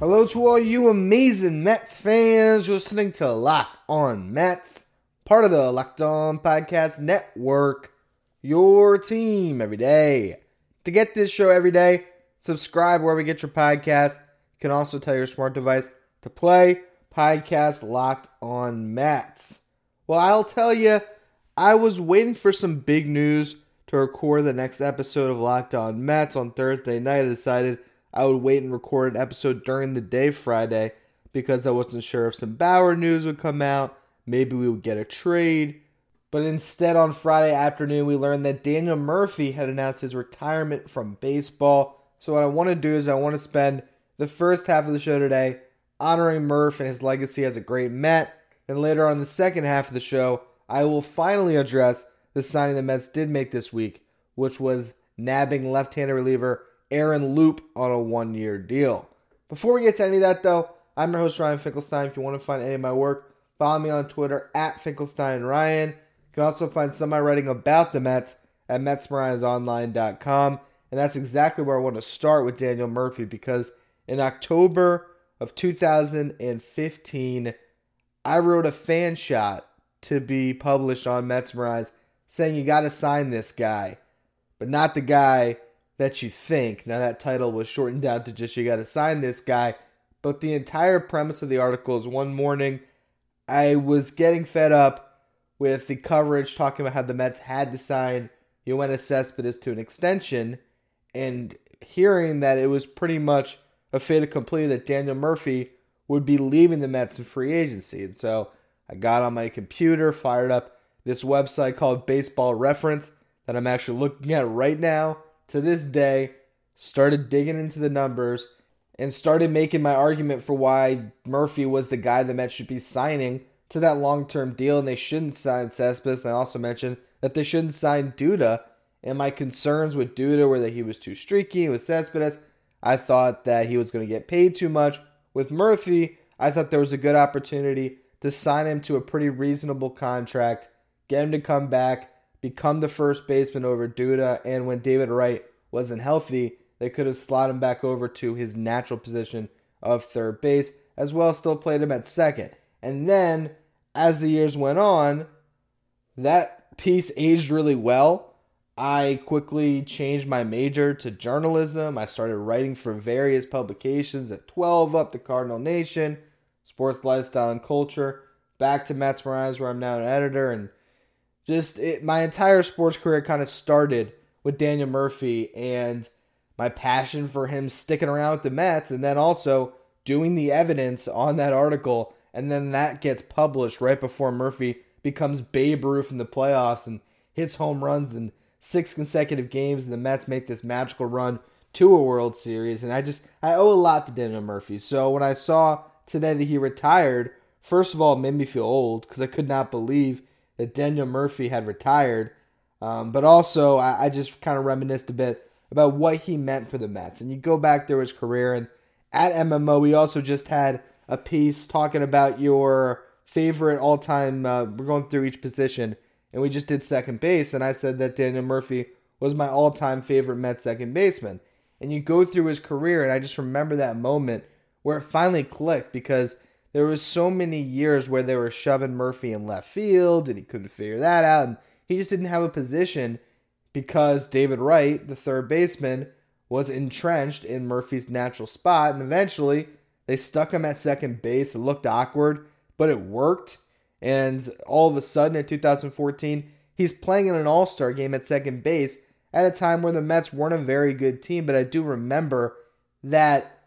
Hello to all you amazing Mets fans You're listening to Lock On Mets, part of the Locked On Podcast Network, your team every day. To get this show every day, subscribe wherever you get your podcast. You can also tell your smart device to play podcast Locked On Mets. Well, I'll tell you, I was waiting for some big news to record the next episode of Locked On Mets on Thursday night. I decided I would wait and record an episode during the day Friday because I wasn't sure if some Bauer news would come out. Maybe we would get a trade. But instead, on Friday afternoon, we learned that Daniel Murphy had announced his retirement from baseball. So, what I want to do is, I want to spend the first half of the show today honoring Murph and his legacy as a great Met. And later on, the second half of the show, I will finally address the signing the Mets did make this week, which was nabbing left handed reliever Aaron Loup on a one year deal. Before we get to any of that, though, I'm your host, Ryan Finkelstein. If you want to find any of my work, follow me on Twitter at Finkelstein Ryan. You can also find some of my writing about the Mets at MetsMerizedOnline.com. And that's exactly where I want to start with Daniel Murphy because in October of 2015, I wrote a fan shot to be published on Metsmerized saying you got to sign this guy, but not the guy that you think. Now, that title was shortened down to just you got to sign this guy. But the entire premise of the article is one morning I was getting fed up with the coverage talking about how the Mets had to sign Yoenis Cespedes to an extension and hearing that it was pretty much a fait accompli that Daniel Murphy would be leaving the Mets in free agency. And so I got on my computer, fired up this website called Baseball Reference that I'm actually looking at right now to this day, started digging into the numbers and started making my argument for why Murphy was the guy the Mets should be signing to that long term deal and they shouldn't sign Cespedes. I also mentioned that they shouldn't sign Duda. And my concerns with Duda were that he was too streaky. With Cespedes, I thought that he was going to get paid too much. With Murphy, I thought there was a good opportunity to sign him to a pretty reasonable contract, get him to come back, become the first baseman over Duda, and when David Wright wasn't healthy, they could have slotted him back over to his natural position of third base, as well still played him at second. And then, as the years went on, that piece aged really well. I quickly changed my major to journalism. I started writing for various publications at 12 up the Cardinal Nation, Sports Lifestyle and Culture, back to Matt's Metsmerized, where I'm now an editor, and just it, my entire sports career kind of started with Daniel Murphy and my passion for him sticking around with the Mets and then also doing the evidence on that article. And then that gets published right before Murphy becomes Babe Ruth in the playoffs and hits home runs in six consecutive games. And the Mets make this magical run to a World Series. And I just I owe a lot to Daniel Murphy. So when I saw today that he retired, first of all it made me feel old because I could not believe that Daniel Murphy had retired. Um, but also, I, I just kind of reminisced a bit about what he meant for the Mets. And you go back through his career, and at MMO, we also just had a piece talking about your favorite all time. Uh, we're going through each position, and we just did second base. And I said that Daniel Murphy was my all time favorite Mets second baseman. And you go through his career, and I just remember that moment where it finally clicked because there was so many years where they were shoving Murphy in left field and he couldn't figure that out and he just didn't have a position because David Wright, the third baseman, was entrenched in Murphy's natural spot and eventually they stuck him at second base. It looked awkward, but it worked. And all of a sudden in 2014, he's playing in an All-Star game at second base at a time where the Mets weren't a very good team, but I do remember that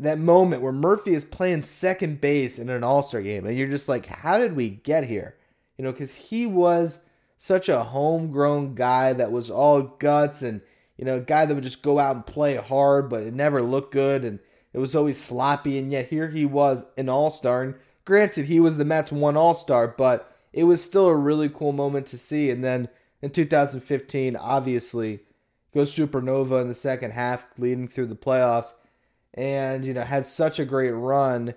that moment where Murphy is playing second base in an All Star game, and you're just like, how did we get here? You know, because he was such a homegrown guy that was all guts and, you know, a guy that would just go out and play hard, but it never looked good and it was always sloppy. And yet here he was, an All Star, and granted, he was the Mets one All Star, but it was still a really cool moment to see. And then in 2015, obviously, goes supernova in the second half, leading through the playoffs, and you know had such a great run.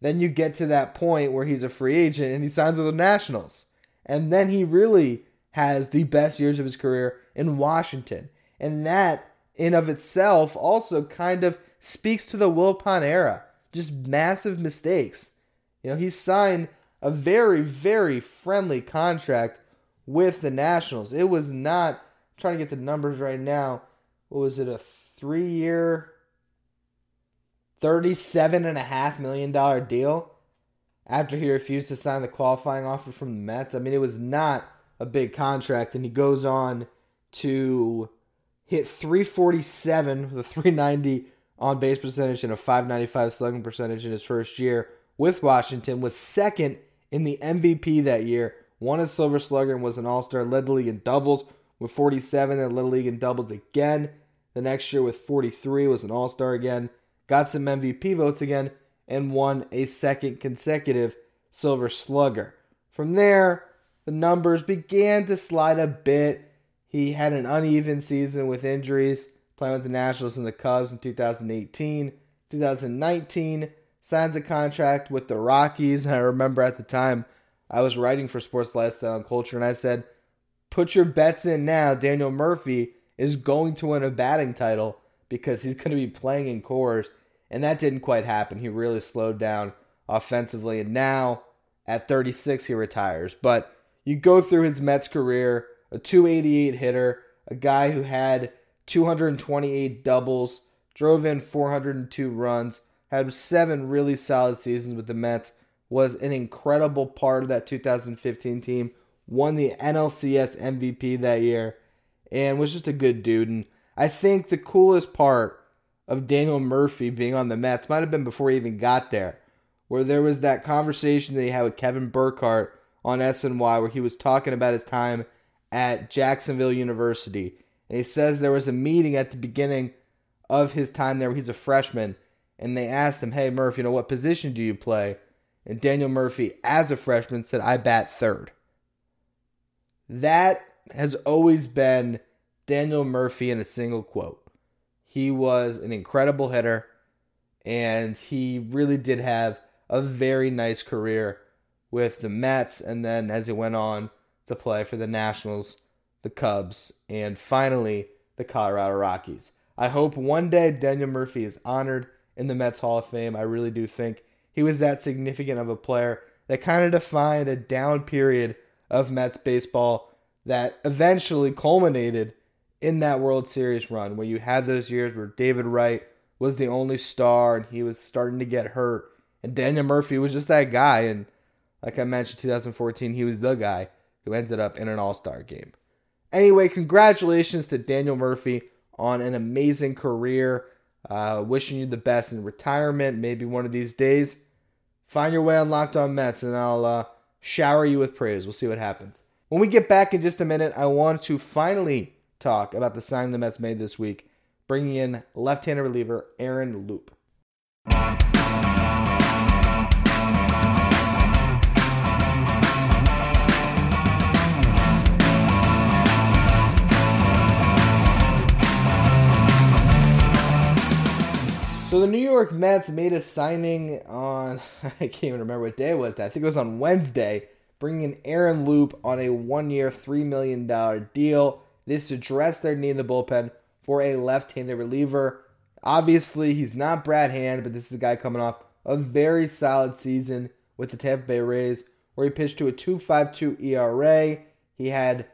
Then you get to that point where he's a free agent and he signs with the Nationals, and then he really has the best years of his career in Washington, and that in of itself also kind of speaks to the Wilpon era. Just massive mistakes. You know, he signed a very, very friendly contract with the Nationals. It was not I'm trying to get the numbers right now. What was it? A three year, $37.5 million deal after he refused to sign the qualifying offer from the Mets. I mean, it was not a big contract, and he goes on to hit 347 with a 390 on base percentage and a 595 slugging percentage in his first year with Washington, was second in the MVP that year, won a Silver Slugger and was an All Star, led the league in doubles with 47, and led the league in doubles again. The next year with 43 was an All Star again, got some MVP votes again, and won a second consecutive Silver Slugger. From there, the numbers began to slide a bit. He had an uneven season with injuries, playing with the Nationals and the Cubs in 2018. 2019, signs a contract with the Rockies. And I remember at the time I was writing for Sports Lifestyle and Culture, and I said, put your bets in now. Daniel Murphy is going to win a batting title because he's going to be playing in Coors, And that didn't quite happen. He really slowed down offensively. And now at 36, he retires. But you go through his Mets career, a 288 hitter, a guy who had 228 doubles, drove in 402 runs, had seven really solid seasons with the Mets, was an incredible part of that 2015 team, won the NLCS MVP that year, and was just a good dude. And I think the coolest part of Daniel Murphy being on the Mets might have been before he even got there, where there was that conversation that he had with Kevin Burkhardt on SNY where he was talking about his time at Jacksonville University. And he says there was a meeting at the beginning of his time there where he's a freshman, and they asked him, Hey, Murphy, you know, what position do you play? And Daniel Murphy, as a freshman, said, I bat third. That has always been Daniel Murphy in a single quote. He was an incredible hitter, and he really did have a very nice career with the Mets, and then as he went on to play for the Nationals, the Cubs, and finally the Colorado Rockies. I hope one day Daniel Murphy is honored in the Mets Hall of Fame. I really do think he was that significant of a player that kind of defined a down period of Mets baseball that eventually culminated in that World Series run where you had those years where David Wright was the only star and he was starting to get hurt. And Daniel Murphy was just that guy. And like I mentioned, 2014, he was the guy who ended up in an All Star game. Anyway, congratulations to Daniel Murphy on an amazing career. Uh, wishing you the best in retirement. Maybe one of these days, find your way on Locked On Mets, and I'll uh, shower you with praise. We'll see what happens. When we get back in just a minute, I want to finally talk about the signing the Mets made this week, bringing in left-handed reliever Aaron Loup. So the New York Mets made a signing on I can't even remember what day it was. I think it was on Wednesday, bringing in Aaron Loup on a one-year, three million dollar This addressed their need in the bullpen for a left-handed reliever. Obviously, he's not Brad Hand, but this is a guy coming off a very solid season with the Tampa Bay Rays, where he pitched to a 2.52 ERA. He had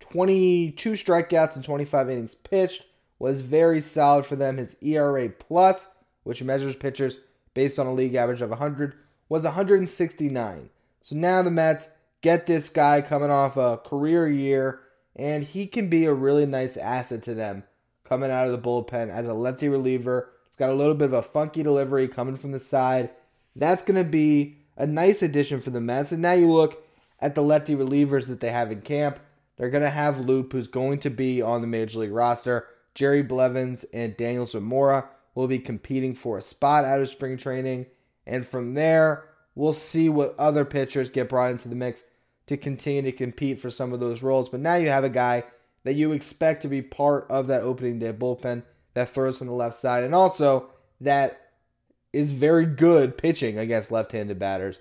22 strikeouts and 25 innings pitched. Was very solid for them. His ERA plus which measures pitchers based on a league average of 100, was 169. So now the Mets get this guy coming off a career year, and he can be a really nice asset to them coming out of the bullpen as a lefty reliever. He's got a little bit of a funky delivery coming from the side. That's going to be a nice addition for the Mets. And now you look at the lefty relievers that they have in camp. They're going to have Loup, who's going to be on the major league roster, Jerry Blevins, and Daniel Zamora will be competing for a spot out of spring training. And from there, we'll see what other pitchers get brought into the mix to continue to compete for some of those roles. But now you have a guy that you expect to be part of that opening day bullpen that throws from the left side and also that is very good pitching against left-handed batters.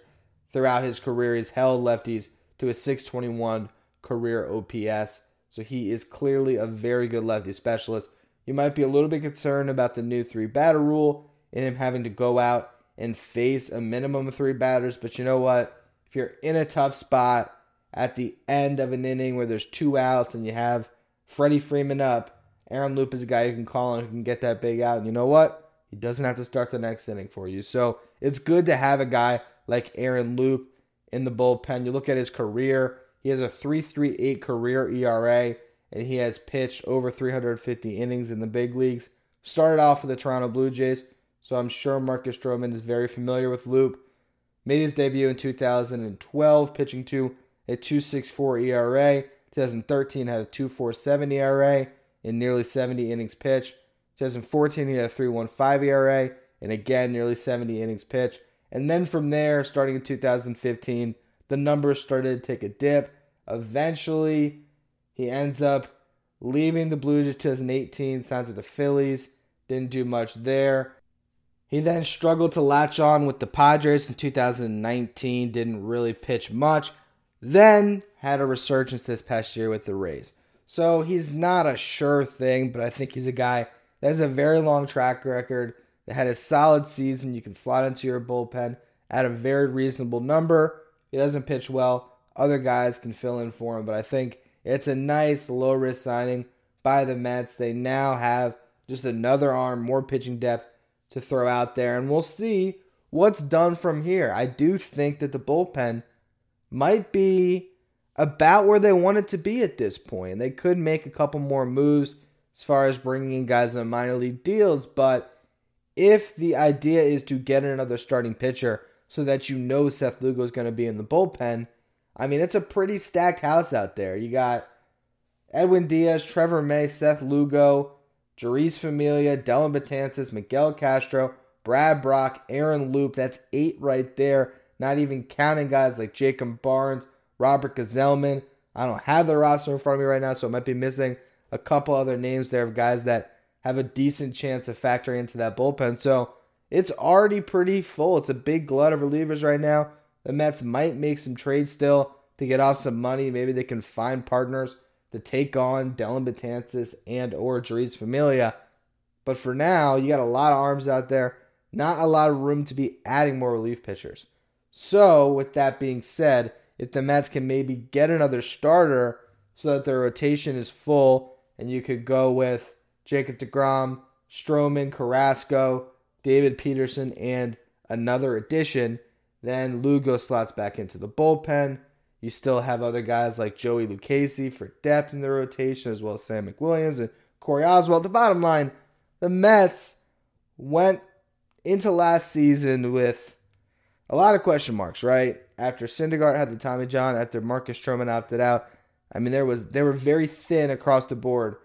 Throughout his career, he's held lefties to a 621 career OPS. So he is clearly a very good lefty specialist. You might be a little bit concerned about the new three batter rule and him having to go out and face a minimum of three batters. But you know what? If you're in a tough spot at the end of an inning where there's two outs and you have Freddie Freeman up, Aaron Loup is a guy you can call and who can get that big out. And you know what? He doesn't have to start the next inning for you. So it's good to have a guy like Aaron Loup in the bullpen. You look at his career, he has a 3.38 career ERA and he has pitched over 350 innings in the big leagues. Started off with the Toronto Blue Jays, so I'm sure Marcus Stroman is very familiar with Loup. Made his debut in 2012, pitching to a 2.64 ERA. 2013 had a 2.47 ERA in nearly 70 innings pitched. 2014 he had a 3.15 ERA and again nearly 70 innings pitched. And then from there, starting in 2015, the numbers started to take a dip. Eventually, he ends up leaving the Blues in 2018, signs with the Phillies, didn't do much there. He then struggled to latch on with the Padres in 2019, didn't really pitch much. Then had a resurgence this past year with the Rays. So he's not a sure thing, but I think he's a guy that has a very long track record, that had a solid season. You can slot into your bullpen at a very reasonable number. He doesn't pitch well. Other guys can fill in for him, but I think it's a nice low risk signing by the Mets. They now have just another arm, more pitching depth to throw out there, and we'll see what's done from here. I do think that the bullpen might be about where they want it to be at this point. They could make a couple more moves as far as bringing in guys in minor league deals, but if the idea is to get another starting pitcher so that you know Seth Lugo is going to be in the bullpen, I mean, it's a pretty stacked house out there. You got Edwin Diaz, Trevor May, Seth Lugo, Jeurys Familia, Dellin Betances, Miguel Castro, Brad Brach, Aaron Loup. That's eight right there. Not even counting guys like Jacob Barnes, Robert Gsellman. I don't have the roster in front of me right now, so I might be missing a couple other names there of guys that have a decent chance of factoring into that bullpen. So it's already pretty full. It's a big glut of relievers right now. The Mets might make some trades still to get off some money. Maybe they can find partners to take on Dellin Betances and or Jeurys Familia. But for now, you got a lot of arms out there. Not a lot of room to be adding more relief pitchers. So, with that being said, if the Mets can maybe get another starter so that their rotation is full and you could go with Jacob DeGrom, Stroman, Carrasco, David Peterson, and another addition – then Lugo slots back into the bullpen. You still have other guys like Joey Lucchesi for depth in the rotation, as well as Sam McWilliams and Corey Oswalt. The bottom line, the Mets went into last season with a lot of question marks, right? After Syndergaard had the Tommy John, after Marcus Stroman opted out, I mean, there was they were very thin across the board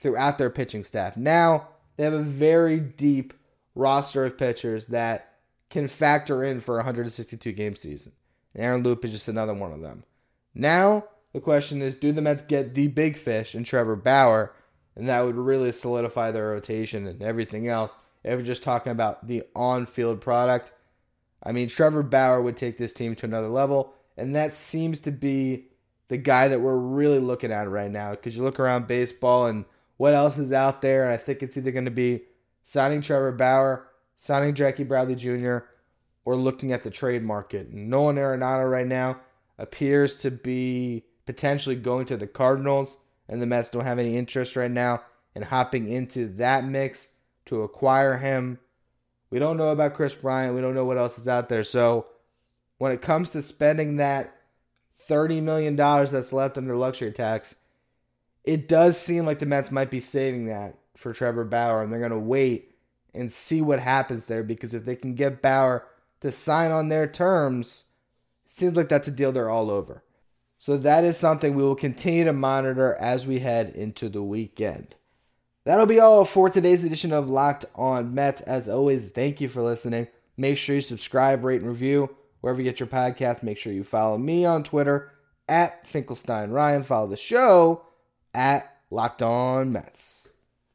throughout their pitching staff. Now they have a very deep roster of pitchers that can factor in for a 162 game season. And Aaron Loup is just another one of them. Now, the question is do the Mets get the big fish in Trevor Bauer? And that would really solidify their rotation and everything else. If we're just talking about the on field product, I mean, Trevor Bauer would take this team to another level. And that seems to be the guy that we're really looking at right now. Because you look around baseball and what else is out there. And I think it's either going to be signing Trevor Bauer signing Jackie Bradley Jr., or looking at the trade market. Nolan Arenado right now appears to be potentially going to the Cardinals, and the Mets don't have any interest right now in hopping into that mix to acquire him. We don't know about Kris Bryant. We don't know what else is out there. So when it comes to spending that $30 million that's left under luxury tax, it does seem like the Mets might be saving that for Trevor Bauer, and they're going to wait and see what happens there because if they can get Bauer to sign on their terms, seems like that's a deal they're all over. So that is something we will continue to monitor as we head into the weekend. That'll be all for today's edition of Locked On Mets. As always, thank you for listening. Make sure you subscribe, rate, and review wherever you get your podcast. Make sure you follow me on Twitter at Finkelstein Ryan. Follow the show at Locked On Mets.